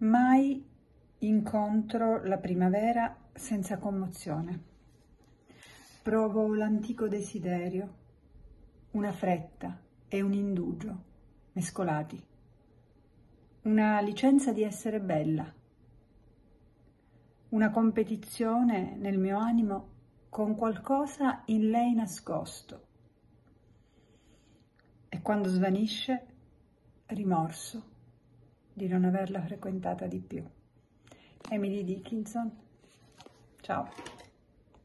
Mai incontro la primavera senza commozione. Provo l'antico desiderio, una fretta e un indugio mescolati, una licenza di essere bella, una competizione nel mio animo con qualcosa in lei nascosto. E quando svanisce, rimorso di non averla frequentata di più. Emily Dickinson. Ciao.